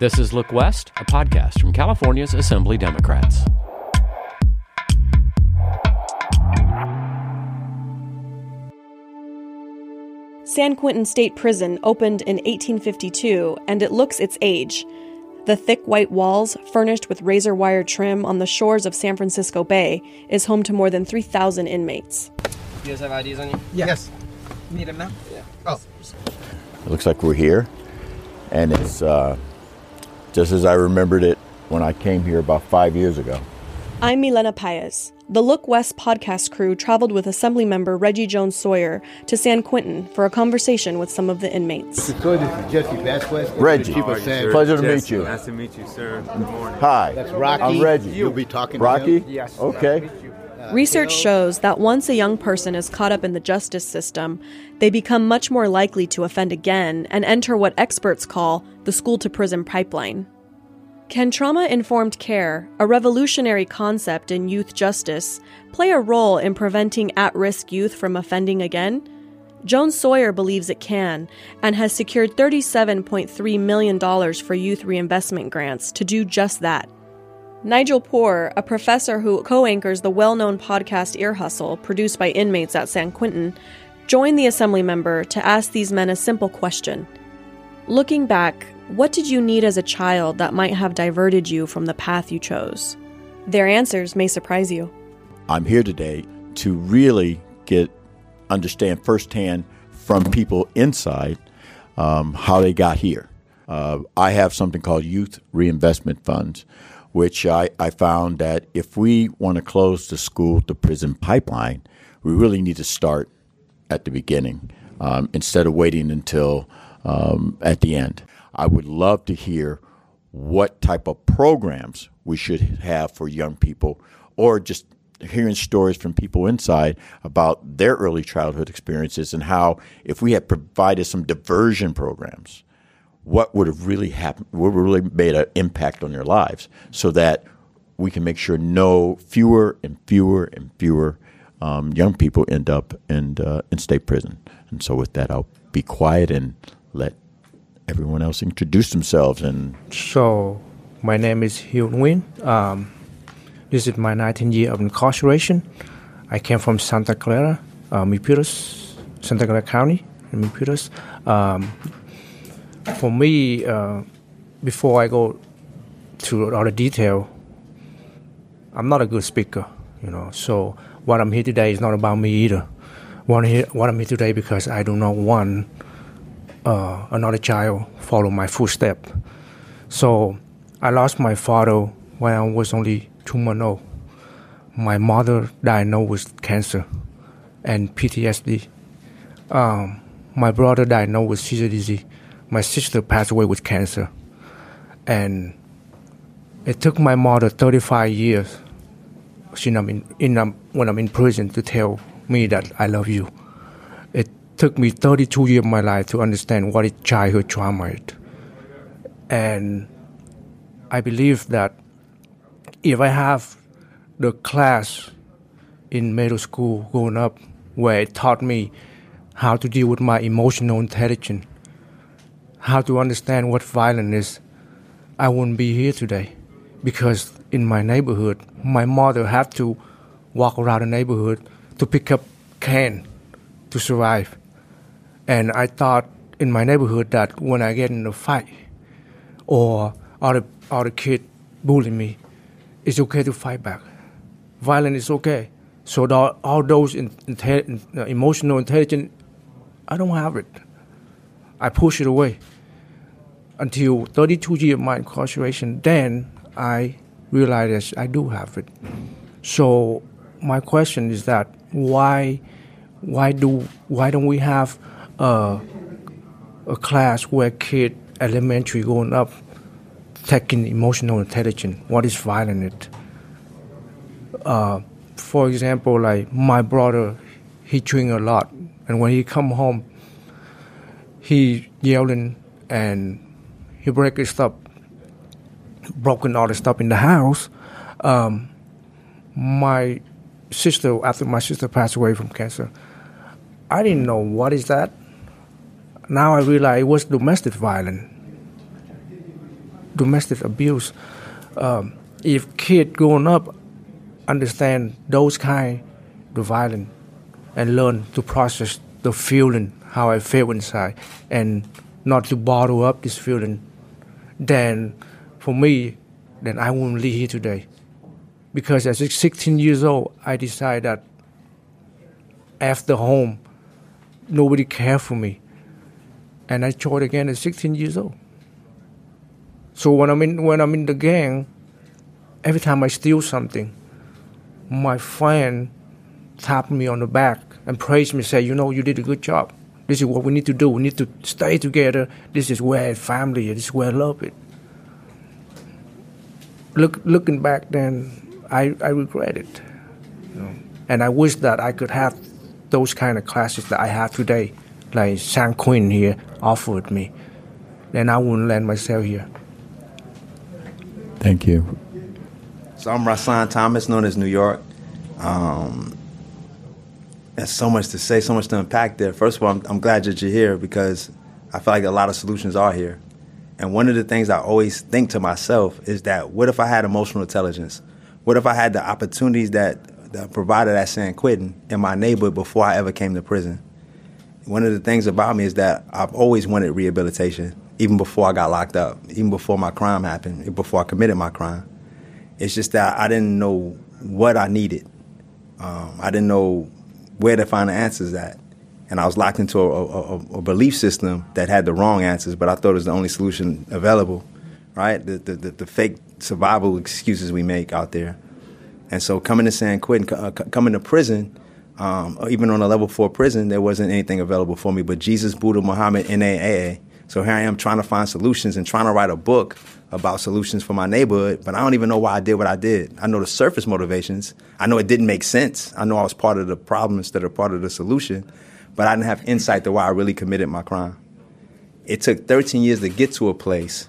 This is Look West, a podcast from California's Assembly Democrats. San Quentin State Prison opened in 1852 and it looks its age. The thick white walls, furnished with razor wire trim on the shores of San Francisco Bay, is home to more than 3,000 inmates. You guys have IDs on you? Yes. Need them now? Yeah. Oh. It looks like we're here, and it's uh, just as I remembered it when I came here about five years ago. I'm Milena Paez. The Look West podcast crew traveled with Assemblymember Reggie Jones Sawyer to San Quentin for a conversation with some of the inmates. So this is Jesse Vasquez. Reggie. Chief of San- Pleasure to Jesse, meet you. Nice to meet you, sir. Good morning. Hi. That's Rocky. I'm Reggie. You'll be talking to Rocky? Yes. Okay. Uh, Research shows that once a young person is caught up in the justice system, they become much more likely to offend again and enter what experts call the school to prison pipeline. Can trauma informed care, a revolutionary concept in youth justice, play a role in preventing at risk youth from offending again? Jones Sawyer believes it can and has secured $37.3 million for youth reinvestment grants to do just that. Nigel Poor, a professor who co anchors the well known podcast Ear Hustle, produced by inmates at San Quentin, joined the assembly member to ask these men a simple question. Looking back, what did you need as a child that might have diverted you from the path you chose? Their answers may surprise you. I'm here today to really get understand firsthand from people inside um, how they got here. Uh, I have something called youth reinvestment funds, which I, I found that if we want to close the school to prison pipeline, we really need to start at the beginning um, instead of waiting until um, at the end. I would love to hear what type of programs we should have for young people or just hearing stories from people inside about their early childhood experiences and how if we had provided some diversion programs what would have really happened what would really made an impact on their lives so that we can make sure no fewer and fewer and fewer um, young people end up in, uh, in state prison and so with that i'll be quiet and let everyone else introduce themselves and So, my name is Hyun Nguyen. Um, this is my 19th year of incarceration. I came from Santa Clara, uh, Santa Clara County, in. Um, for me, uh, before I go to all the detail, I'm not a good speaker, you know. So, what I'm here today is not about me either. What, I'm here, what I'm here today because I do not want uh, another child follow my footstep. So I lost my father when I was only two months old. My mother diagnosed with cancer and PTSD. Um, my brother diagnosed with seizure disease. My sister passed away with cancer. And it took my mother 35 years in, when I'm in prison to tell me that I love you. Took me 32 years of my life to understand what is childhood trauma is. And I believe that if I have the class in middle school growing up where it taught me how to deal with my emotional intelligence, how to understand what violence is, I wouldn't be here today. Because in my neighborhood, my mother had to walk around the neighborhood to pick up can to survive. And I thought in my neighborhood that when I get in a fight or other other kid bully me, it's okay to fight back. Violence is okay. So the, all those in, inte- uh, emotional intelligence, I don't have it. I push it away until 32 years of my incarceration. Then I realized I do have it. So my question is that why why do why don't we have uh, a class where kid elementary going up taking emotional intelligence what is violent uh, for example like my brother he drink a lot and when he come home he yelling and he break his stuff broken all the stuff in the house. Um, my sister after my sister passed away from cancer i didn't know what is that now i realize it was domestic violence domestic abuse. Um, if kid growing up understand those kind of violence and learn to process the feeling how I feel inside and not to bottle up this feeling, then for me, then I won't live here today. Because at 16 years old, I decided that after home, nobody cared for me. And I joined again at 16 years old. So when I'm in when I'm in the gang, every time I steal something, my friend tap me on the back and praise me, say, you know, you did a good job. This is what we need to do. We need to stay together. This is where family is. This is where love is. Look, looking back then, I, I regret it. You know? And I wish that I could have those kind of classes that I have today, like San Quinn here offered me. Then I wouldn't land myself here. Thank you. So I'm Rahsaan Thomas, known as New York. Um, there's so much to say, so much to unpack there. First of all, I'm, I'm glad that you're here because I feel like a lot of solutions are here. And one of the things I always think to myself is that what if I had emotional intelligence? What if I had the opportunities that, that provided at San Quentin in my neighborhood before I ever came to prison? One of the things about me is that I've always wanted rehabilitation, even before I got locked up, even before my crime happened, before I committed my crime. It's just that I didn't know what I needed. Um, I didn't know where to find the answers at. And I was locked into a, a, a, belief system that had the wrong answers, but I thought it was the only solution available, right? The, the, the, the fake survival excuses we make out there. And so coming to San Quentin, uh, coming to prison, um, even on a level four prison, there wasn't anything available for me but Jesus, Buddha, Muhammad, NAA. So here I am trying to find solutions and trying to write a book about solutions for my neighborhood, but I don't even know why I did what I did. I know the surface motivations. I know it didn't make sense. I know I was part of the problem instead of part of the solution, but I didn't have insight to why I really committed my crime. It took 13 years to get to a place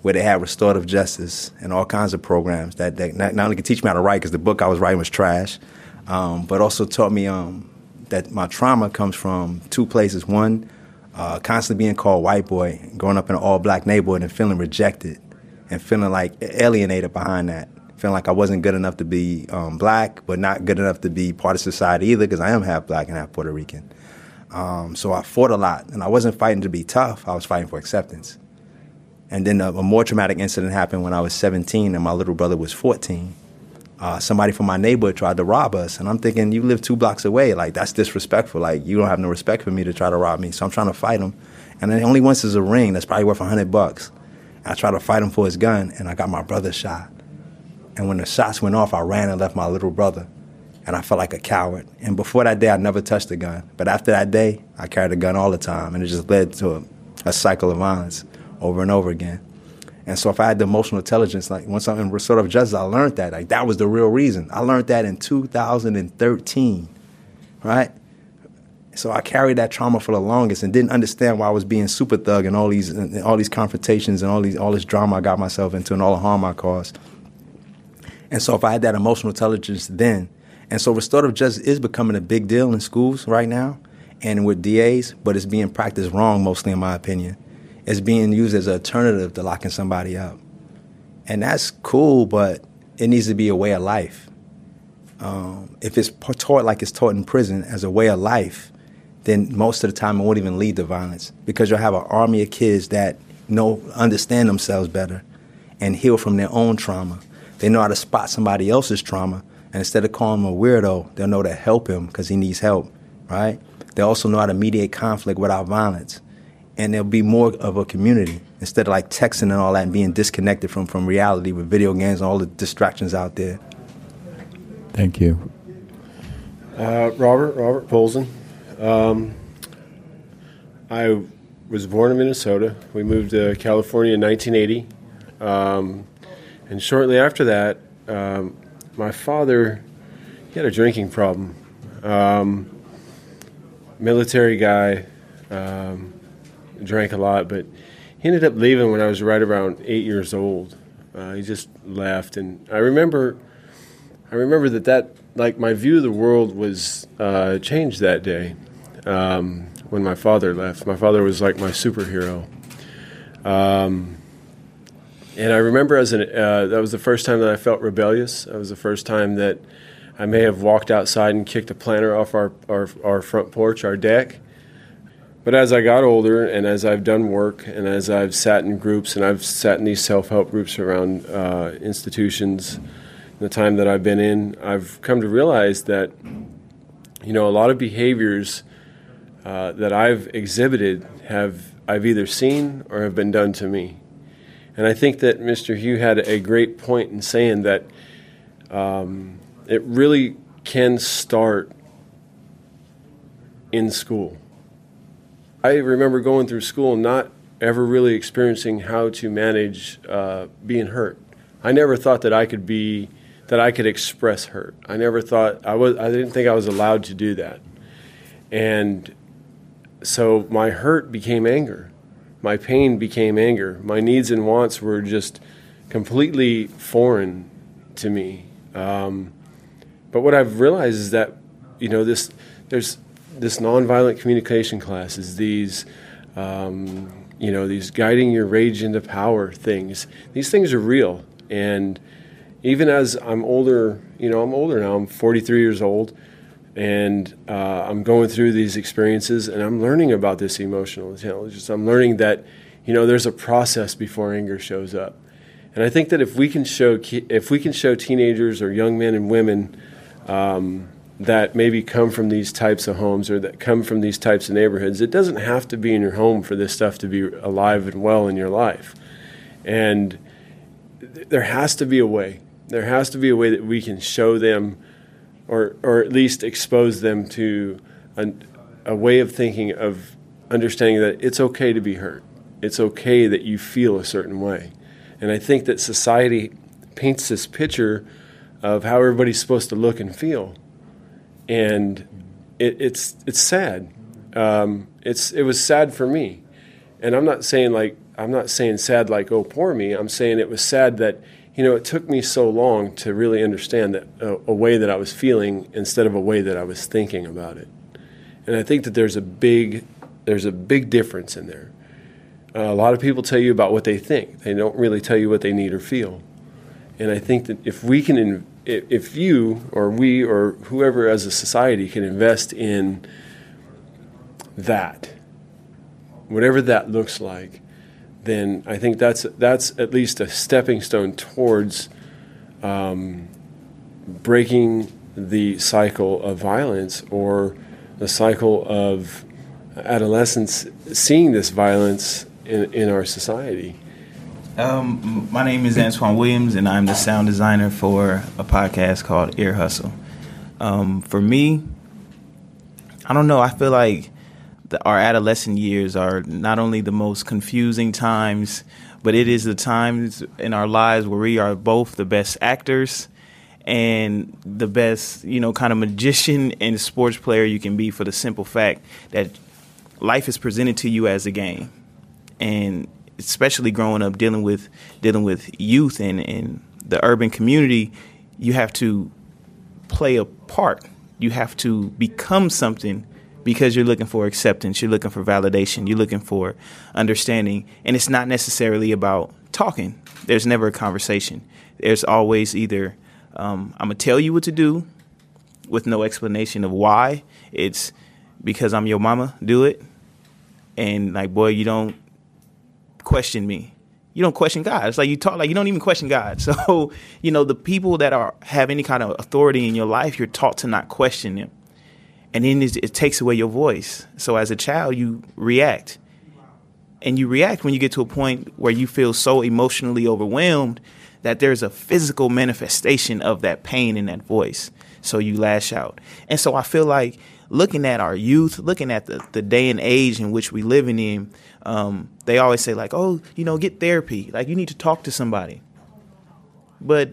where they had restorative justice and all kinds of programs that, that not, only could teach me how to write, because the book I was writing was trash, um, but also taught me um, that my trauma comes from two places. One, uh, constantly being called white boy, growing up in an all black neighborhood and feeling rejected and feeling like alienated behind that. Feeling like I wasn't good enough to be um, black, but not good enough to be part of society either, because I am half black and half Puerto Rican. Um, so I fought a lot, and I wasn't fighting to be tough. I was fighting for acceptance. And then a, a more traumatic incident happened when I was 17 and my little brother was 14. Uh, somebody from my neighborhood tried to rob us, and I'm thinking, you live two blocks away. Like that's disrespectful. Like you don't have no respect for me to try to rob me. So I'm trying to fight him, and then only once is a ring that's probably worth a hundred bucks. I tried to fight him for his gun, and I got my brother shot. And when the shots went off, I ran and left my little brother. And I felt like a coward. And before that day, I never touched a gun. But after that day, I carried a gun all the time. And it just led to a, a cycle of violence over and over again. And so if I had the emotional intelligence, like once I'm in restorative justice, I learned that. Like that was the real reason. I learned that in 2013, right? So I carried that trauma for the longest and didn't understand why I was being super thug and all these and all these confrontations and all these all this drama I got myself into and all the harm I caused. And so if I had that emotional intelligence then, and so restorative justice is becoming a big deal in schools right now and with DAs, but it's being practiced wrong mostly in my opinion. It's being used as an alternative to locking somebody up. And that's cool, but it needs to be a way of life. Um, if it's taught like it's taught in prison as a way of life, then most of the time it won't even lead to violence because you'll have an army of kids that know understand themselves better and heal from their own trauma. They know how to spot somebody else's trauma, and instead of calling him a weirdo, they'll know to help him because he needs help, right? They also know how to mediate conflict without violence, and there'll be more of a community instead of like texting and all that and being disconnected from from reality with video games and all the distractions out there. Thank you. Uh, Robert, Robert Polson. Um, I was born in Minnesota. We moved to California in 1980. Um, and shortly after that, um, my father he had a drinking problem. Um, military guy, um, drank a lot, but he ended up leaving when I was right around eight years old. Uh, he just left, and I remember, I remember that that like my view of the world was uh, changed that day um, when my father left. My father was like my superhero. Um, and I remember as an uh, that was the first time that I felt rebellious. That was the first time that I may have walked outside and kicked a planter off our, our, our front porch, our deck. But as I got older and as I've done work and as I've sat in groups and I've sat in these self help groups around uh, institutions, the time that I've been in, I've come to realize that, you know, a lot of behaviors uh, that I've exhibited have I've either seen or have been done to me. And I think that Mr. Hugh had a great point in saying that um, it really can start in school. I remember going through school and not ever really experiencing how to manage uh, being hurt. I never thought that I could be that I could express hurt. I never thought I was I didn't think I was allowed to do that. And so my hurt became anger. My pain became anger. My needs and wants were just completely foreign to me. Um, but what I've realized is that, you know, this there's this nonviolent communication classes, these, um, you know, these guiding your rage into power things. These things are real, and even as I'm older, you know, I'm older now. I'm 43 years old, and uh, I'm going through these experiences, and I'm learning about this emotional intelligence. I'm learning that, you know, there's a process before anger shows up, and I think that if we can show if we can show teenagers or young men and women um, that maybe come from these types of homes or that come from these types of neighborhoods. It doesn't have to be in your home for this stuff to be alive and well in your life. And th- there has to be a way. There has to be a way that we can show them or, or at least expose them to a, a way of thinking of understanding that it's okay to be hurt. It's okay that you feel a certain way. And I think that society paints this picture of how everybody's supposed to look and feel, and it, it's it's sad. Um, it's it was sad for me, and I'm not saying like I'm not saying sad like oh poor me. I'm saying it was sad that you know it took me so long to really understand that uh, a way that I was feeling instead of a way that I was thinking about it, and I think that there's a big there's a big difference in there. Uh, a lot of people tell you about what they think. They don't really tell you what they need or feel. And I think that if we can if you or we or whoever as a society can invest in that, whatever that looks like, then I think that's that's at least a stepping stone towards um, breaking the cycle of violence or the cycle of adolescents seeing this violence in, in our society. Um, my name is Antwan Williams, and I'm the sound designer for a podcast called Ear Hustle. Um, for me, I don't know. I feel like the, our adolescent years are not only the most confusing times, but it is the times in our lives where we are both the best actors and the best, you know, kind of magician and sports player you can be for the simple fact that life is presented to you as a game. And especially growing up dealing with dealing with youth and, the urban community, you have to play a part. You have to become something because you're looking for acceptance, you're looking for validation, you're looking for understanding, and it's not necessarily about talking. There's never a conversation. There's always either um, I'm gonna tell you what to do with no explanation of why. It's because I'm your mama, do it, and like boy, you don't question me. You don't question God. It's like you talk like you don't even question God. So, you know, the people that are have any kind of authority in your life, you're taught to not question them. And then it, takes away your voice. So as a child, you react. And you react when you get to a point where you feel so emotionally overwhelmed that there's a physical manifestation of that pain in that voice. So you lash out. And so I feel like looking at our youth, looking at the, the day and age in which we living in, um, they always say like, oh, you know, get therapy. Like you need to talk to somebody. But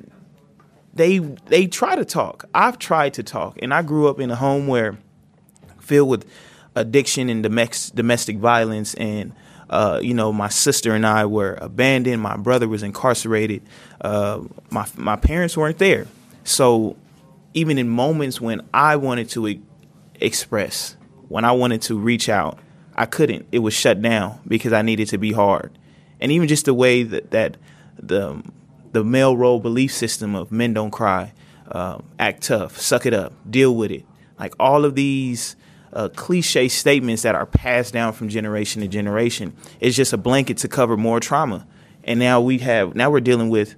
they they try to talk. I've tried to talk, and I grew up in a home where filled with addiction and domestic violence and. Uh, you know, my sister and I were abandoned. My brother was incarcerated. Uh, my my parents weren't there. So, even in moments when I wanted to express, when I wanted to reach out, I couldn't. It was shut down because I needed to be hard. And even just the way that, that the the male role belief system of men don't cry, um, act tough, suck it up, deal with it. Like all of these uh, cliche statements that are passed down from generation to generation is just a blanket to cover more trauma. And now we have now we're dealing with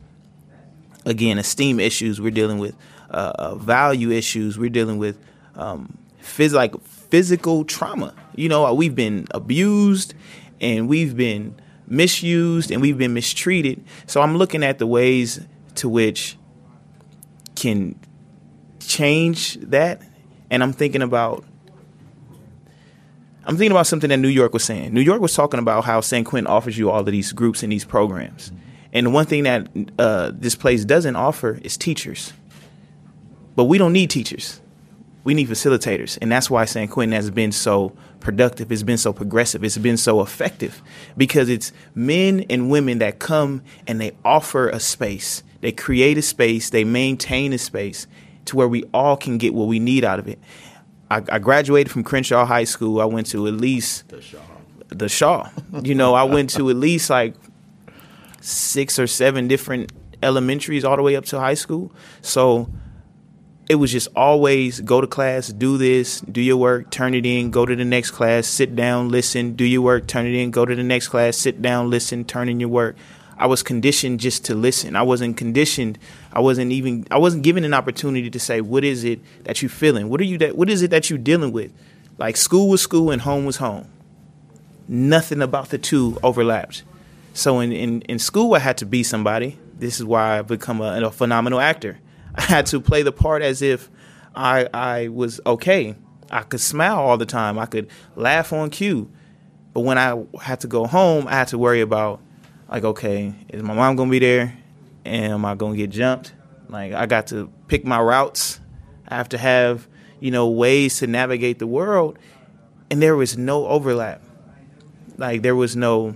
again esteem issues. We're dealing with uh, uh, value issues. We're dealing with um, phys- like physical trauma. You know, we've been abused and we've been misused and we've been mistreated. So I'm looking at the ways to which can change that and I'm thinking about I'm thinking about something that New York was saying. New York was talking about how San Quentin offers you all of these groups and these programs. And the one thing that uh, this place doesn't offer is teachers. But we don't need teachers. We need facilitators. And that's why San Quentin has been so productive. It's been so progressive. It's been so effective because it's men and women that come and they offer a space. They create a space. They maintain a space to where we all can get what we need out of it. I, I graduated from Crenshaw High School. I went to at least the Shaw. The Shaw. you know, I went to at least like six or seven different elementaries all the way up to high school. So it was just always go to class, do this, do your work, turn it in, go to the next class, sit down, listen, do your work, turn it in, go to the next class, sit down, listen, turn in your work. I was conditioned just to listen. I wasn't conditioned. I wasn't even. I wasn't given an opportunity to say, "What is it that you feeling? What are you that? What is it that you dealing with?" Like school was school and home was home. Nothing about the two overlapped. So in in, in school, I had to be somebody. This is why I've become a, a phenomenal actor. I had to play the part as if I I was okay. I could smile all the time. I could laugh on cue. But when I had to go home, I had to worry about like, okay, is my mom gonna be there? And am I gonna get jumped? Like, I got to pick my routes. I have to have, you know, ways to navigate the world. And there was no overlap. Like, there was no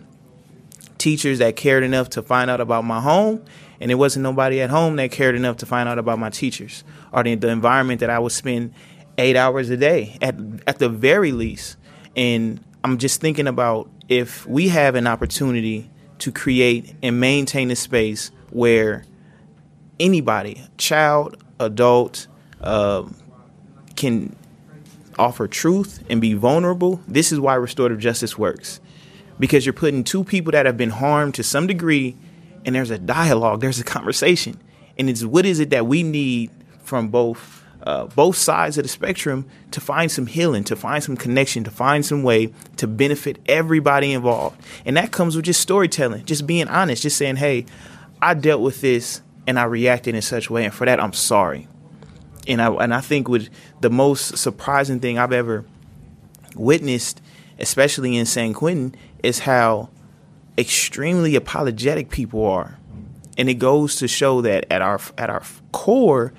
teachers that cared enough to find out about my home. And it wasn't nobody at home that cared enough to find out about my teachers or the, the environment that I would spend eight hours a day at, at the very least. And I'm just thinking about if we have an opportunity to create and maintain a space where anybody, child, adult, uh, can offer truth and be vulnerable. This is why restorative justice works. Because you're putting two people that have been harmed to some degree, and there's a dialogue, there's a conversation. And it's what is it that we need from both uh, both sides of the spectrum to find some healing, to find some connection, to find some way to benefit everybody involved. And that comes with just storytelling, just being honest, just saying, hey, I dealt with this and I reacted in such a way, and for that, I'm sorry. And I, and I think with the most surprising thing I've ever witnessed, especially in San Quentin, is how extremely apologetic people are. And it goes to show that at our at our core,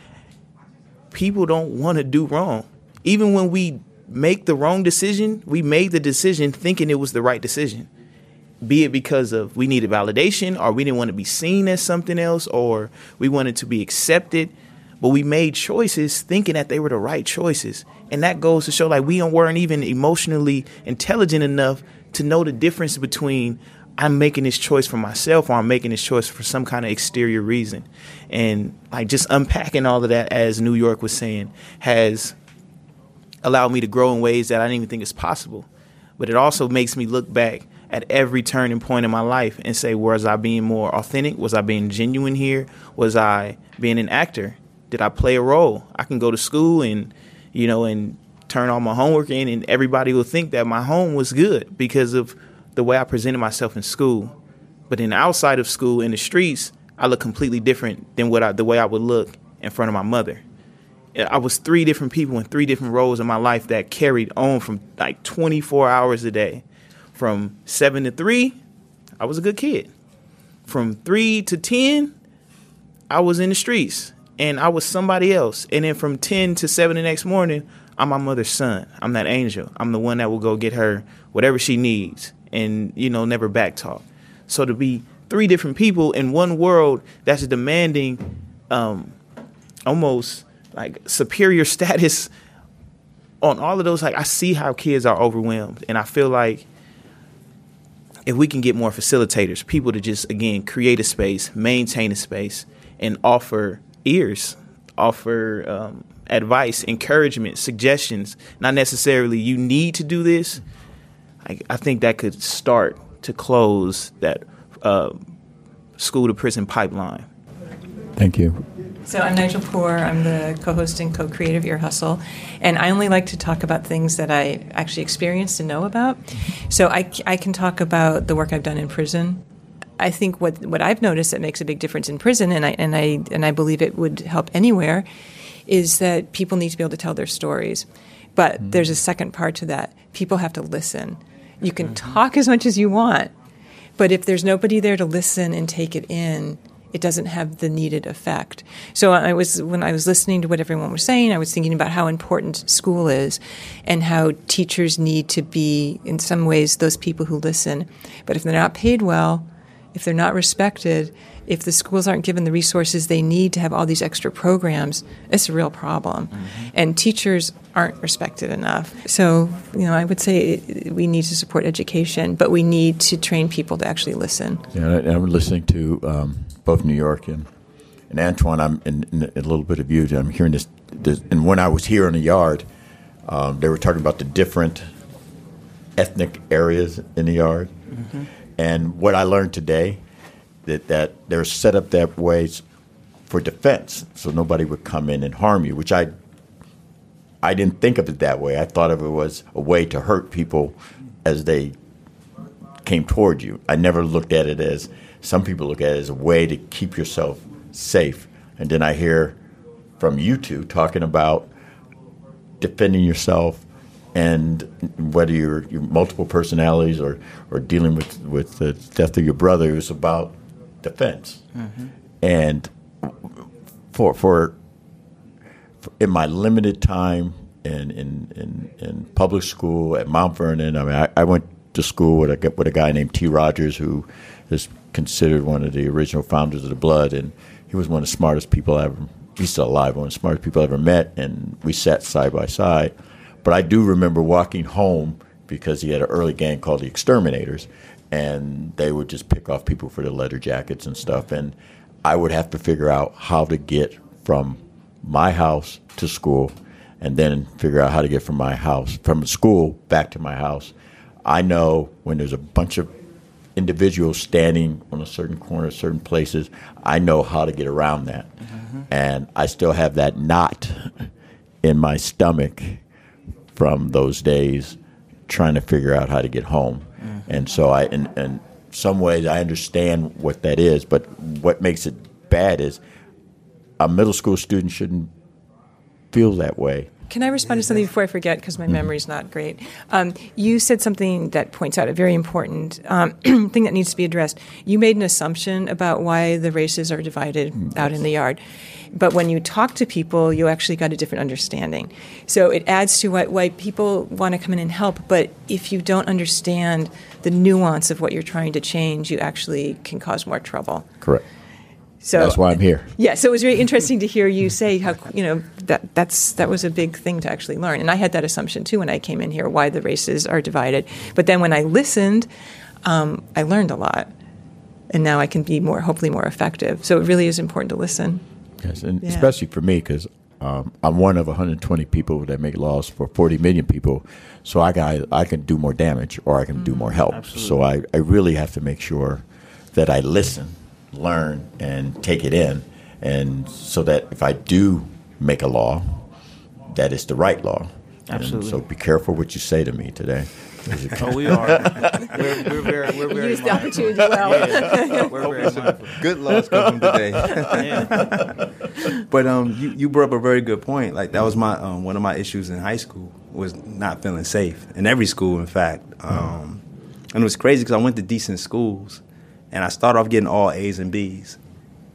people don't want to do wrong. Even when we make the wrong decision, we made the decision thinking it was the right decision. Be it because of we needed validation or we didn't want to be seen as something else or we wanted to be accepted. But we made choices thinking that they were the right choices. And that goes to show like we weren't even emotionally intelligent enough to know the difference between I'm making this choice for myself or I'm making this choice for some kind of exterior reason. And like just unpacking all of that, as New York was saying, has allowed me to grow in ways that I didn't even think is possible. But it also makes me look back at every turning point in my life and say, was I being more authentic? Was I being genuine here? Was I being an actor? Did I play a role? I can go to school and, you know, and turn all my homework in and everybody will think that my home was good because of the way I presented myself in school. But then outside of school, in the streets, I look completely different than what I, the way I would look in front of my mother. I was three different people in three different roles in my life that carried on from like 24 hours a day. From seven to three, I was a good kid. From three to 10, I was in the streets and I was somebody else. And then from 10 to 7 the next morning, I'm my mother's son. I'm that angel. I'm the one that will go get her whatever she needs and you know never backtalk. So to be three different people in one world that's demanding um, almost like superior status on all of those like I see how kids are overwhelmed and I feel like if we can get more facilitators, people to just again create a space, maintain a space, and offer ears, offer um, advice, encouragement, suggestions. Not necessarily you need to do this. I, I think that could start to close that uh, school to prison pipeline. Thank you. So I'm Nigel Poor. I'm the co-host and co-creator of Ear Hustle, and I only like to talk about things that I actually experienced and know about. So I, I can talk about the work I've done in prison. I think what what I've noticed that makes a big difference in prison, and I and I and I believe it would help anywhere, is that people need to be able to tell their stories. But mm-hmm. there's a second part to that. People have to listen. You can mm-hmm. talk as much as you want, but if there's nobody there to listen and take it in, it doesn't have the needed effect. So I was when I was listening to what everyone was saying, I was thinking about how important school is and how teachers need to be in some ways those people who listen. But if they're not paid well, if they're not respected, if the schools aren't given the resources they need to have all these extra programs, it's a real problem. Mm-hmm. And teachers aren't respected enough. So, you know, I would say we need to support education, but we need to train people to actually listen. Yeah, I'm listening to um, both New York and, and Antwan. I'm in, in a little bit of you. I'm hearing this, this, and when I was here in the yard, um, they were talking about the different ethnic areas in the yard. Mm-hmm. And what I learned today that, that they're set up that way for defense, so nobody would come in and harm you, which I I didn't think of it that way. I thought of it was a way to hurt people as they came toward you. I never looked at it as some people look at it as a way to keep yourself safe. And then I hear from you two talking about defending yourself and whether you're, you're multiple personalities or, or dealing with, with the death of your brother, it was about defense. Mm-hmm. And for, for, for in my limited time in, in, in, in, public school at Mount Vernon, I mean, I, I went to school with a, with a guy named T. Rogers who is considered one of the original founders of the Blood, and he was one of the smartest people I ever. He's still alive, one of the smartest people I ever met, and we sat side by side. But I do remember walking home because he had an early gang called the Exterminators, and they would just pick off people for their leather jackets and stuff. And I would have to figure out how to get from my house to school, and then figure out how to get from my house from school back to my house. I know when there's a bunch of individuals standing on a certain corner, certain places, I know how to get around that. Mm-hmm. And I still have that knot in my stomach from those days trying to figure out how to get home. Mm-hmm. And so I, in, in some ways, I understand what that is, but what makes it bad is a middle school student shouldn't feel that way can I respond to something before I forget? Because my mm-hmm. memory's not great. Um, you said something that points out a very important um, thing that needs to be addressed. You made an assumption about why the races are divided mm, out in the yard. But when you talk to people, you actually got a different understanding. So it adds to why, why people want to come in and help. But if you don't understand the nuance of what you're trying to change, you actually can cause more trouble. Correct. So that's why I'm here. Yeah, so it was very interesting to hear you say how you know that that's that was a big thing to actually learn, and I had that assumption too when I came in here why the races are divided. But then when I listened, um, I learned a lot, and now I can be more hopefully more effective. So it really is important to listen. Yes, and yeah. especially for me because um, I'm one of 120 people that make laws for 40 million people. So I got I can do more damage or I can mm, do more help. Absolutely. So I, I really have to make sure that I listen learn and take it in, and so that if I do make a law, that is the right law. Absolutely. And so be careful what you say to me today. oh, we are. we're, we're very, we're very Use the opportunity well. Yeah, we're very Good laws coming today. yeah. But um, you, you brought up a very good point. Like that was my um, one of my issues in high school was not feeling safe in every school, in fact. Um, and it was crazy because I went to decent schools, and I started off getting all A's and B's.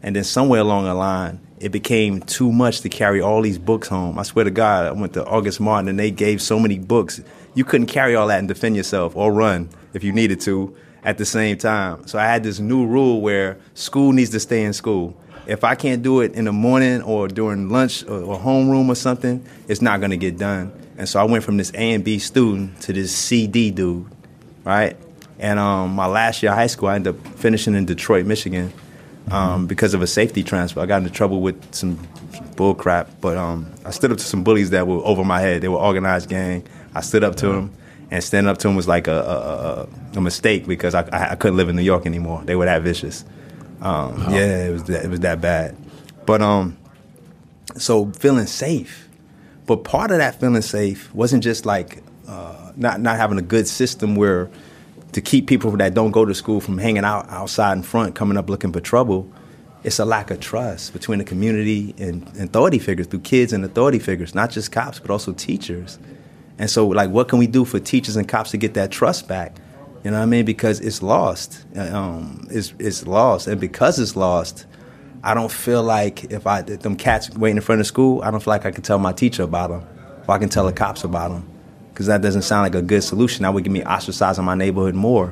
And then somewhere along the line, it became too much to carry all these books home. I swear to God, I went to August Martin and they gave so many books. You couldn't carry all that and defend yourself or run if you needed to at the same time. So I had this new rule where school needs to stay in school. If I can't do it in the morning or during lunch or, homeroom or something, it's not going to get done. And so I went from this A and B student to this C D dude, right? And um, my last year of high school, I ended up finishing in Detroit, Michigan, um, because of a safety transfer. I got into trouble with some bull crap, but um, I stood up to some bullies that were over my head. They were organized gang. I stood up to them, and standing up to them was like a, a, a, a mistake because I, I, I couldn't live in New York anymore. They were that vicious. Um, Yeah, it was that, it was that bad. But um, so feeling safe. But part of that feeling safe wasn't just like uh, not not having a good system where to keep people that don't go to school from hanging out outside in front, coming up looking for trouble. It's a lack of trust between the community and, authority figures, through kids and authority figures, not just cops, but also teachers. And so, like, what can we do for teachers and cops to get that trust back? You know what I mean? Because it's lost. Um, it's, it's lost. And because it's lost, I don't feel like if I if them cats waiting in front of school, I don't feel like I can tell my teacher about them, or I can tell the cops about them, because that doesn't sound like a good solution. That would get me ostracized in my neighborhood more.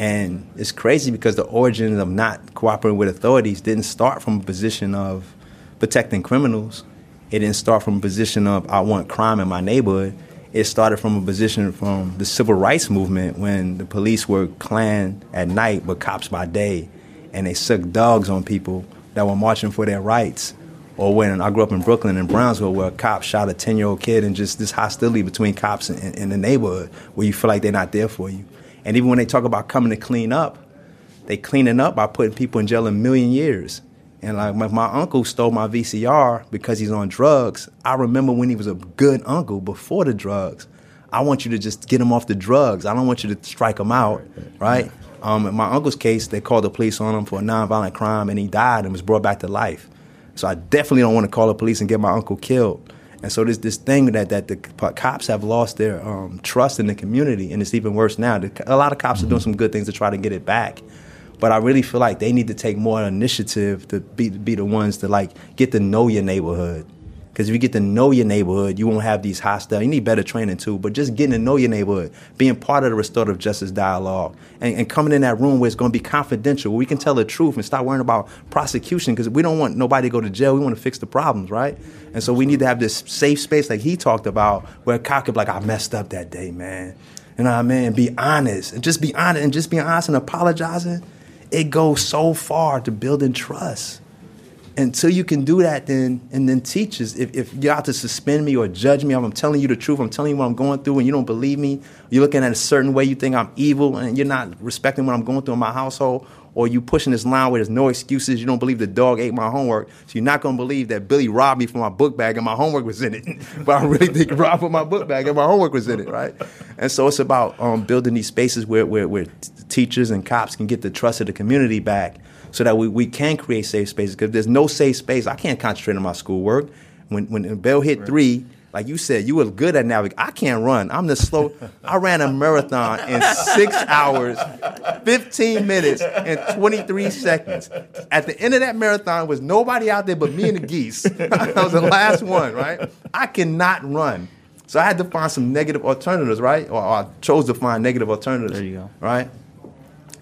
And it's crazy because the origin of not cooperating with authorities didn't start from a position of protecting criminals. It didn't start from a position of I want crime in my neighborhood. It started from a position from the civil rights movement when the police were Klan at night but cops by day, and they sucked dogs on people that were marching for their rights. Or when I grew up in Brooklyn in Brownsville, where a cop shot a ten year old kid, and just this hostility between cops in, in the neighborhood, where you feel like they're not there for you. And even when they talk about coming to clean up, they cleaning up by putting people in jail a million years. And like my, my uncle stole my VCR because he's on drugs. I remember when he was a good uncle before the drugs. I want you to just get him off the drugs. I don't want you to strike him out, right? Um, in my uncle's case, they called the police on him for a nonviolent crime, and he died and was brought back to life. So I definitely don't want to call the police and get my uncle killed. And so there's this thing that, that the cops have lost their um, trust in the community, and it's even worse now. The, a lot of cops are doing some good things to try to get it back, but I really feel like they need to take more initiative to be, be the ones to like get to know your neighborhood. Because if you get to know your neighborhood, you won't have these hostile. You need better training too, but just getting to know your neighborhood, being part of the restorative justice dialogue, and, and coming in that room where it's going to be confidential, where we can tell the truth and stop worrying about prosecution. Because we don't want nobody to go to jail. We want to fix the problems, right? And so we need to have this safe space, like he talked about, where a cop could be like, "I messed up that day, man." You know what I mean? Be honest and just be honest and just be honest and apologizing. It goes so far to building trust until you can do that, then and then teachers, if, if you're out to suspend me or judge me, I'm telling you the truth, I'm telling you what I'm going through, and you don't believe me, you're looking at a certain way, you think I'm evil, and you're not respecting what I'm going through in my household, or you pushing this line where there's no excuses, you don't believe the dog ate my homework, so you're not gonna believe that Billy robbed me for my book bag and my homework was in it. but I really think robbed for my book bag and my homework was in it, right? And so it's about um, building these spaces where, where, where teachers and cops can get the trust of the community back so that we, we can create safe spaces. Because there's no safe space, I can't concentrate on my schoolwork. When when the bell hit right. three, like you said, you were good at navigating. I can't run. I'm the slow. I ran a marathon in six hours, 15 minutes, and 23 seconds. At the end of that marathon was nobody out there but me and the geese. I was the last one, right? I cannot run. So I had to find some negative alternatives, right? Or I chose to find negative alternatives. There you go. Right?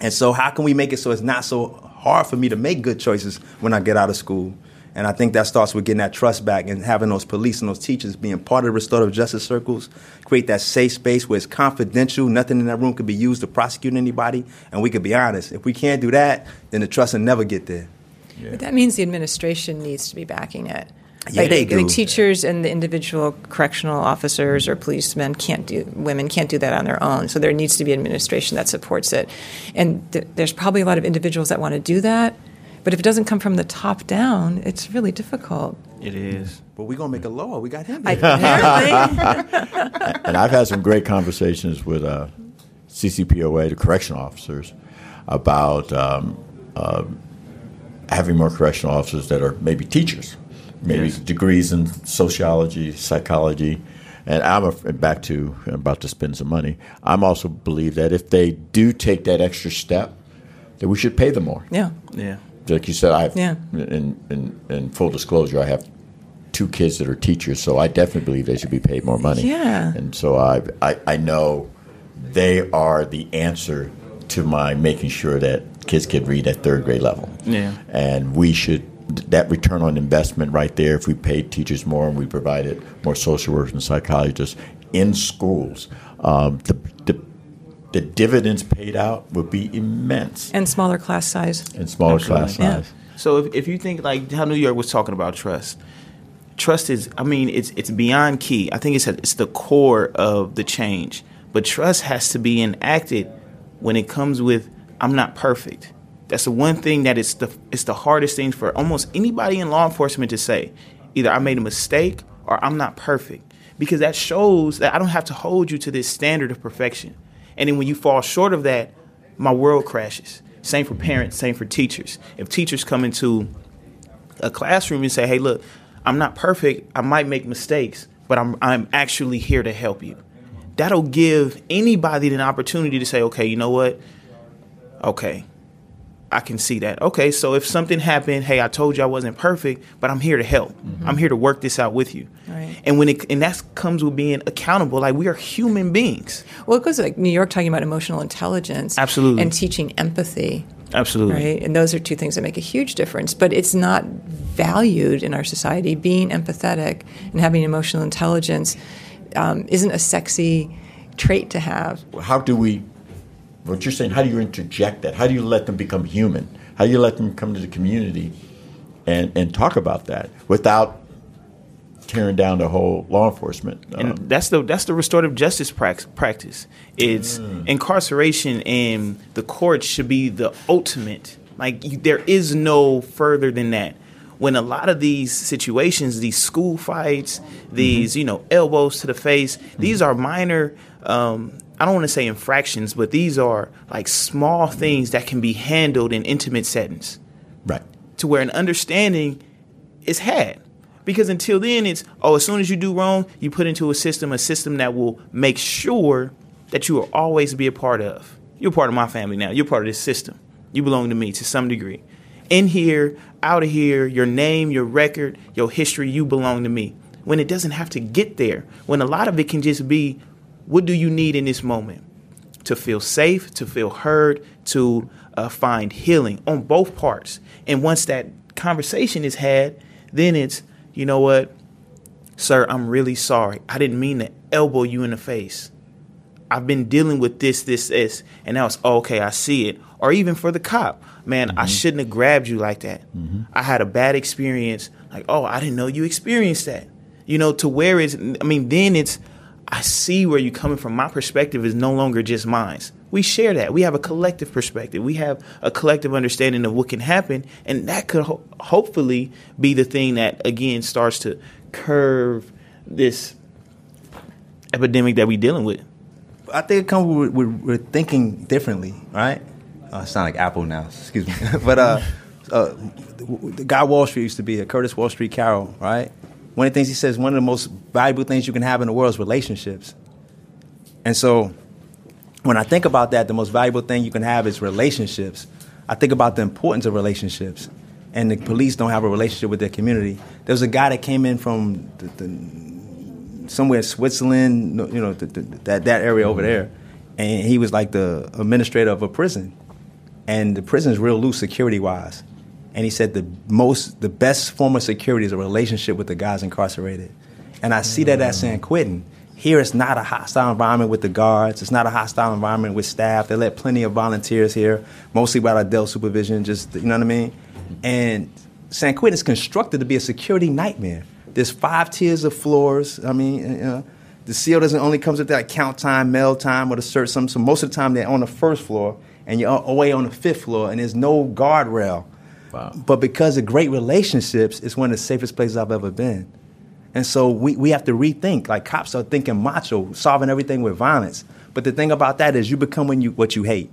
And so how can we make it so it's not so hard for me to make good choices when I get out of school. And I think that starts with getting that trust back and having those police and those teachers being part of the restorative justice circles, create that safe space where it's confidential, nothing in that room could be used to prosecute anybody, and we could be honest. If we can't do that, then the trust will never get there. Yeah. But that means the administration needs to be backing it. Yeah, like, they do. The teachers and the individual correctional officers or policemen can't do women can't do that on their own. So there needs to be administration that supports it, and th- there's probably a lot of individuals that want to do that. But if it doesn't come from the top down, it's really difficult. It is. But we're gonna make a law. We got him. I, apparently. and I've had some great conversations with uh, CCPOA, the correctional officers, about um, uh, having more correctional officers that are maybe teachers maybe yes. degrees in sociology, psychology, and I'm a, back to I'm about to spend some money. I'm also believe that if they do take that extra step, that we should pay them more. Yeah, yeah. Like you said, I have, yeah. In, in, in full disclosure, I have two kids that are teachers, so I definitely believe they should be paid more money. Yeah. And so I I, I know they are the answer to my making sure that kids can read at third grade level. Yeah. And we should that return on investment right there, if we paid teachers more and we provided more social workers and psychologists in schools, um, the, the, the dividends paid out would be immense And smaller class size. and smaller class Absolutely. size. So if, if you think like how New York was talking about trust, trust is I mean it's it's beyond key. I think it's at, it's the core of the change. But trust has to be enacted when it comes with I'm not perfect. That's the one thing that is the it's the hardest thing for almost anybody in law enforcement to say. Either I made a mistake or I'm not perfect. Because that shows that I don't have to hold you to this standard of perfection. And then when you fall short of that, my world crashes. Same for parents, same for teachers. If teachers come into a classroom and say, "Hey, look, I'm not perfect. I might make mistakes, but I'm I'm actually here to help you." That'll give anybody an opportunity to say, "Okay, you know what? Okay, I can see that. Okay, so if something happened, hey, I told you I wasn't perfect, but I'm here to help. I'm here to work this out with you." Right. And when it and that comes with being accountable, like we are human beings. Well, it goes like New York talking about emotional intelligence. Absolutely. And teaching empathy. Absolutely. Right. And those are two things that make a huge difference. But it's not valued in our society. Being empathetic and having emotional intelligence um, isn't a sexy trait to have. How do we? What you're saying? How do you interject that? How do you let them become human? How do you let them come to the community and and talk about that without tearing down the whole law enforcement? and um, that's the that's the restorative justice prac- practice. It's Mm. incarceration, and the courts should be the ultimate. Like you, there is no further than that. When a lot of these situations, these school fights, these Mm-hmm. you know elbows to the face, these are minor. Um, I don't want to say infractions, but these are like small things that can be handled in intimate settings right. to where an understanding is had. Because until then, it's oh, as soon as you do wrong, you put into a system, a system that will make sure that you will always be a part of. You're part of my family now. You're part of this system. You belong to me to some degree. In here, out of here, your name, your record, your history, you belong to me. When it doesn't have to get there, when a lot of it can just be, what do you need in this moment? to feel safe, to feel heard, to uh, find healing on both parts. And once that conversation is had, then it's, you know what, sir, I'm really sorry. I didn't mean to elbow you in the face. I've been dealing with this, this, this, and now it's oh, okay. I see it. Or even for the cop, man, I mm-hmm. shouldn't have grabbed you like that. Mm-hmm. I had a bad experience. Like, oh, I didn't know you experienced that. You know, to where it's. I mean, then it's. I see where you're coming from. My perspective is no longer just mine. We share that. We have a collective perspective. We have a collective understanding of what can happen, and that could ho- hopefully be the thing that again starts to curve this epidemic that we're dealing with. I think it comes with, with, with thinking differently, right? Uh, sound like Apple now, excuse me. but uh, uh, the, the guy Wall Street used to be, a Curtis Wall Street Carroll, right? One of the things he says, one of the most valuable things you can have in the world is relationships. And so when I think about that, the most valuable thing you can have is relationships. I think about the importance of relationships. And the police don't have a relationship with their community. There was a guy that came in from the, the, somewhere in Switzerland, you know, the, the, that, that area over there. Mm-hmm. And he was like the administrator of a prison. And the prison is real loose security wise. And he said the most, the best form of security is a relationship with the guys incarcerated. And I see that at San Quentin. Here it's not a hostile environment with the guards. It's not a hostile environment with staff. They let plenty of volunteers here, mostly without adult supervision, just, you know what I mean? And San Quentin is constructed to be a security nightmare. There's five tiers of floors. I mean, uh, the seal doesn't only comes with that count time, mail time, or the search. Some, so most of the time they're on the first floor, and you're away on the fifth floor, and there's no guardrail. Wow. But because of great relationships, it's one of the safest places I've ever been. And so we, we have to rethink. Like cops are thinking macho, solving everything with violence. But the thing about that is you become when you, what you hate.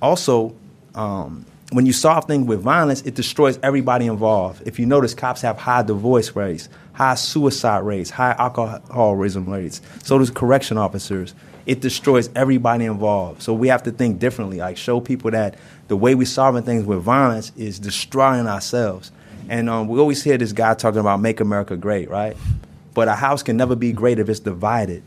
Also, um, when you solve things with violence, it destroys everybody involved. If you notice, cops have high divorce rates, high suicide rates, high alcoholism rates. So does correction officers. It destroys everybody involved. So we have to think differently. Like show people that the way we're solving things with violence is destroying ourselves. And um, we always hear this guy talking about make America great, right? But a house can never be great if it's divided.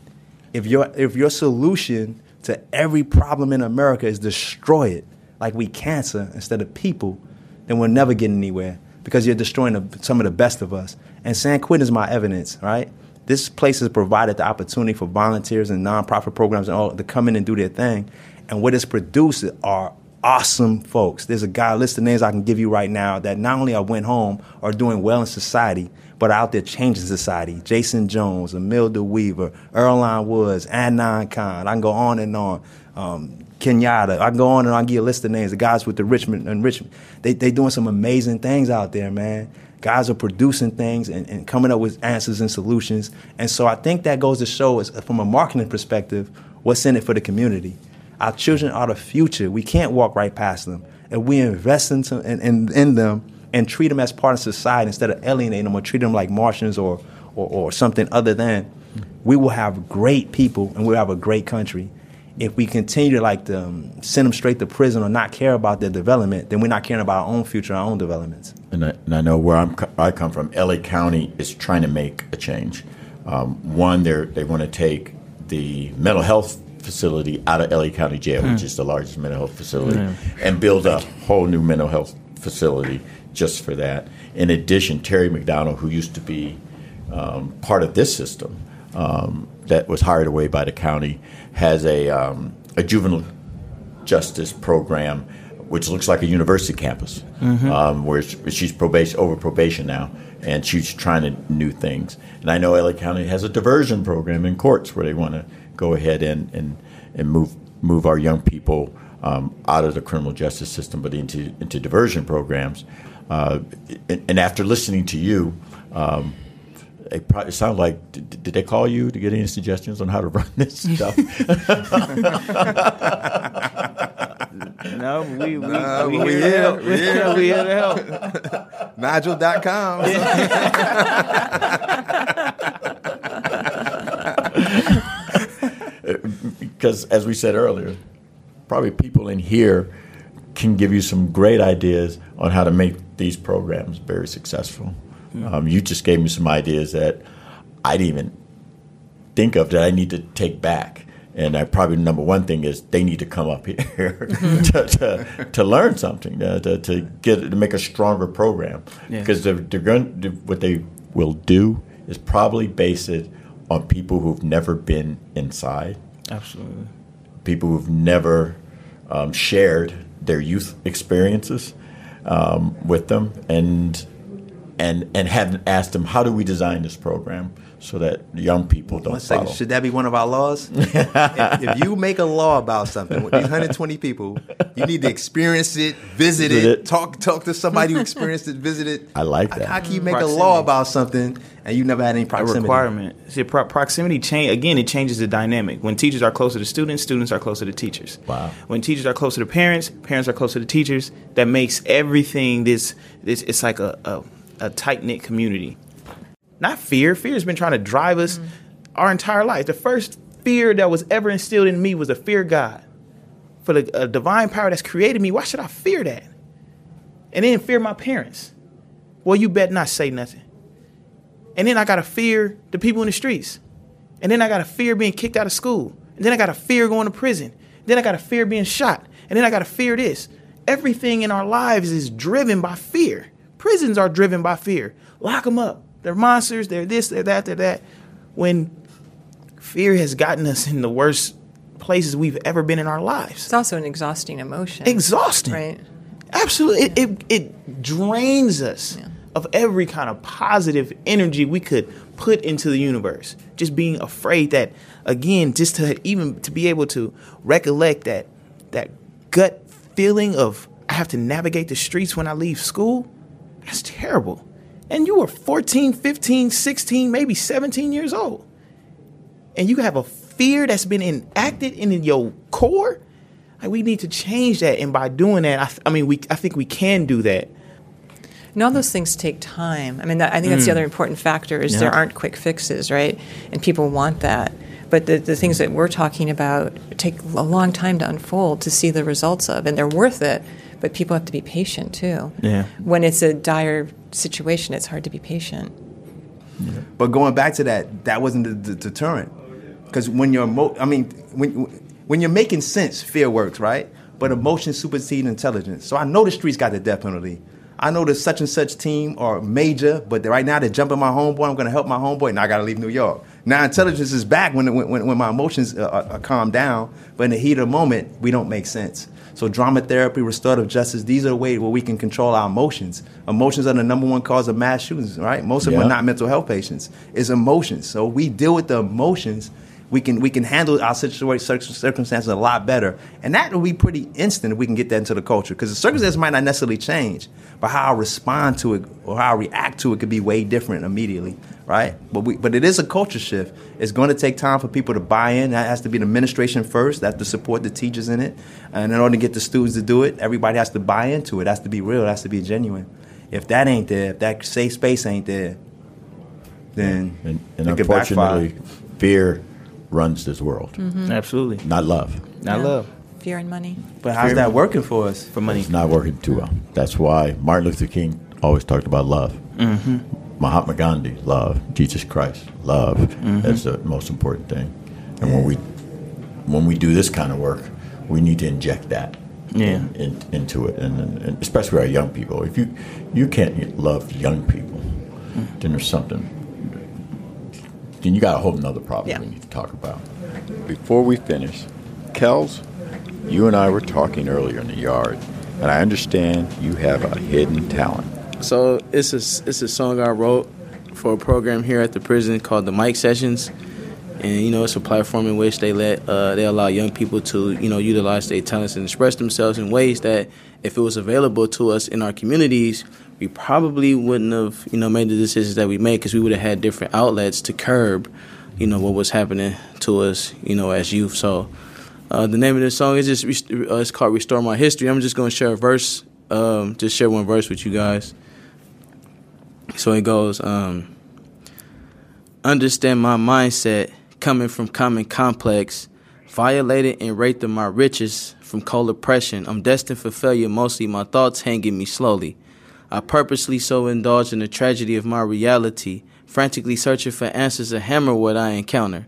If your if your solution to every problem in America is destroy it, like we cancer instead of people, then we'll never get anywhere because you're destroying the, some of the best of us. And San Quentin is my evidence, right? This place has provided the opportunity for volunteers and nonprofit programs and all to come in and do their thing. And what it's produced are awesome folks. There's a guy, list of names I can give you right now that not only I went home are doing well in society, but out there changing society. Jason Jones, Emile DeWeaver, Earlonne Woods, Adnan Khan. I can go on and on. Um, Kenyatta. I go on and I give a list of names. The guys with the Richmond and Richmond. They they doing some amazing things out there, man. Guys are producing things and, and coming up with answers and solutions. And so I think that goes to show us from a marketing perspective what's in it for the community. Our children are the future. We can't walk right past them. And we invest into, in, in, in them and treat them as part of society instead of alienating them or treat them like Martians or, or, or something other than, we will have great people and we'll have a great country. If we continue to like to, um, send them straight to prison or not care about their development, then we're not caring about our own future, our own developments. And I, and I know where I'm, I come from. LA County is trying to make a change. Um, one, they they want to take the mental health facility out of LA County Jail, which Mm. is the largest mental health facility, Mm. and build a whole new mental health facility just for that. In addition, Terri McDonald, who used to be um, part of this system um, that was hired away by the county, has a, um, a juvenile justice program which looks like a university campus, Mhm. um, where she's probation over probation now, and she's trying to new things. And I know LA County has a diversion program in courts where they want to go ahead and, and, and move move our young people um, out of the criminal justice system, but into into diversion programs. Uh, and, and after listening to you. Um, it probably sound like did, did they call you to get any suggestions on how to run this stuff? No, we we, Nah, we, we here, here, to help. we here. we here to help. Nigel.com. because uh, as we said earlier, probably people in here can give you some great ideas on how to make these programs very successful. Um, you just gave me some ideas that I didn't even think of that I need to take back. And I probably number one thing is they need to come up here to, to, to learn something, uh, to, to get to make a stronger program. Yeah. Because they're, they're going what they will do is probably base it on people who've never been inside Absolutely. people who've never um, shared their youth experiences um, with them, and and and haven't asked them how do we design this program so that young people don't One second. follow. Should that be one of our laws? if, if you make a law about something with these 120 people, you need to experience it, visit Visit it, it. talk talk to somebody who experienced it, visit it. I like that. How can you make a law about something and you never had any a proximity? requirement. See, pro- proximity change again. It changes the dynamic. When teachers are closer to students, students are closer to teachers. Wow. When teachers are closer to parents, parents are closer to teachers. That makes everything this. this it's like a a, a tight knit community. Not fear. Fear has been trying to drive us our entire life. The first fear that was ever instilled in me was the fear of God. For the divine power that's created me, why should I fear that? And then fear my parents. Well, you bet not say nothing. And then I gotta fear the people in the streets. And then I gotta fear being kicked out of school. And then I gotta fear going to prison. Then I gotta fear being shot. And then I gotta fear this. Everything in our lives is driven by fear. Prisons are driven by fear. Lock them up. They're monsters. They're this, they're that, they're that. When fear has gotten us in the worst places we've ever been in our lives. It's also an exhausting emotion. Exhausting. Right. Absolutely. It, it, it drains us of every kind of positive energy we could put into the universe. Just being afraid that, again, just to even to be able to recollect that that gut feeling of I have to navigate the streets when I leave school, that's terrible. And you were 14, 15, 16, maybe 17 years old. And you have a fear that's been enacted in your core like we need to change that, and by doing that, I, th- I mean, we I think we can do that. And all those things take time. I mean, that, I think that's the Mm. other important factor is Yeah. there aren't quick fixes, right? And people want that. But the, the things that we're talking about take a long time to unfold to see the results of, and they're worth it. But people have to be patient too. Yeah. When it's a dire situation, it's hard to be patient. But going back to that, that wasn't the, the deterrent. Because when you're, emo- I mean, when when you're making sense, fear works, right? But emotion supersedes intelligence. So I know the streets got the death penalty. I know there's such and such team are major, but right now they're jumping my homeboy. I'm going to help my homeboy. Now I got to leave New York. Now intelligence is back when when, when my emotions uh, are, are calmed down, but in the heat of the moment, we don't make sense. So drama therapy, restorative justice, these are the ways where we can control our emotions. Emotions are the number one cause of mass shootings, right? Most of them are not mental health patients. It's emotions. So we deal with the emotions. We can we can handle our situation circumstances a lot better, and that will be pretty instant if we can get that into the culture. Because the circumstances might not necessarily change, but how I respond to it or how I react to it could be way different immediately, right? But we but it is a culture shift. It's going to take time for people to buy in. That has to be the administration first. That has to support the teachers in it, and in order to get the students to do it, everybody has to buy into it. It has to be real. It has to be genuine. If that ain't there, if that safe space ain't there, then And, and it could backfire. unfortunately, fear runs this world, Mhm. Absolutely. not love. Not Yeah. love. Fear and money. But how's that working for us? For money. It's not working too well. That's why Martin Luther King always talked about love. Mm-hmm. Mahatma Gandhi, love. Jesus Christ, love. Mhm. That's the most important thing. And when we when we do this kind of work, we need to inject that Yeah. in, in, into it, and, and, and especially our young people. If you you can't love young people, then there's something. Then you got a whole nother problem we need to talk about. Before we finish, Kels, you and I were talking earlier in the yard, and I understand you have a hidden talent. So it's a it's a song I wrote for a program here at the prison called the Mike Sessions, and you know it's a platform in which they let uh, they allow young people to you know utilize their talents and express themselves in ways that if it was available to us in our communities, we probably wouldn't have you know made the decisions that we made because we would have had different outlets to curb you know what was happening to us you know as youth. So. Uh, the name of this song is just uh, it's called "Restore My History." I'm just going to share a verse, um, just share one verse with you guys. So it goes, um, understand my mindset coming from common complex, violated and raped of my riches from cold oppression. I'm destined for failure, mostly my thoughts hanging me slowly. I purposely so indulge in the tragedy of my reality, frantically searching for answers to hammer what I encounter.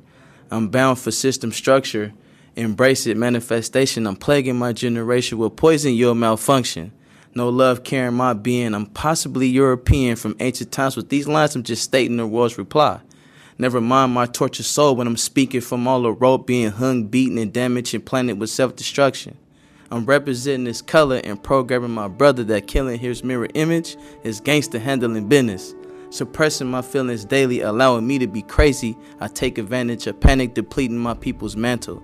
I'm bound for system structure, embrace it, manifestation. I'm plaguing my generation with poison your malfunction. No love carrying my being. I'm possibly European from ancient times. With these lines, I'm just stating the world's reply. Never mind my tortured soul when I'm speaking from all the rope being hung, beaten, and damaged and planted with self destruction. I'm representing this color and programming my brother that killing his mirror image is gangster handling business. Suppressing my feelings daily, allowing me to be crazy. I take advantage of panic, depleting my people's mantle.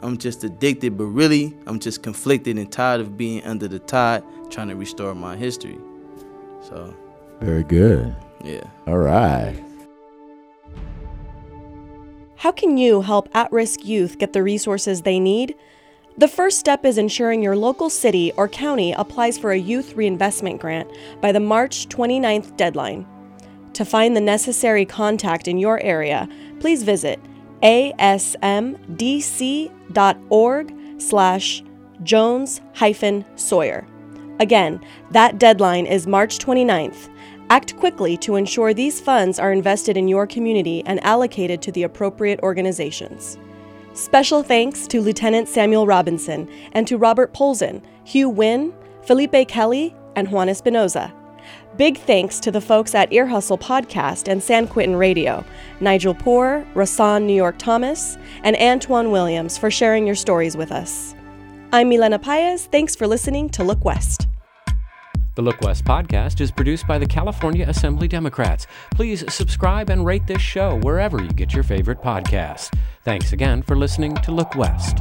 I'm just addicted, but really, I'm just conflicted and tired of being under the tide, trying to restore my history. So, Very good. yeah. All right. How can you help at risk youth get the resources they need? The first step is ensuring your local city or county applies for a youth reinvestment grant by the March 29th deadline. To find the necessary contact in your area, please visit asmdc.org slash jones sawyer. Again, that deadline is March 29th. Act quickly to ensure these funds are invested in your community and allocated to the appropriate organizations. Special thanks to Lieutenant Samuel Robinson and to Robert Polzin, Hugh Wynn, Felipe Kelly, and Juan Espinoza. Big thanks to the folks at Ear Hustle Podcast and San Quentin Radio, Nigel Poor, Rahsaan New York Thomas, and Antwan Williams for sharing your stories with us. I'm Milena Paez. Thanks for listening to Look West. The Look West podcast is produced by the California Assembly Democrats. Please subscribe and rate this show wherever you get your favorite podcasts. Thanks again for listening to Look West.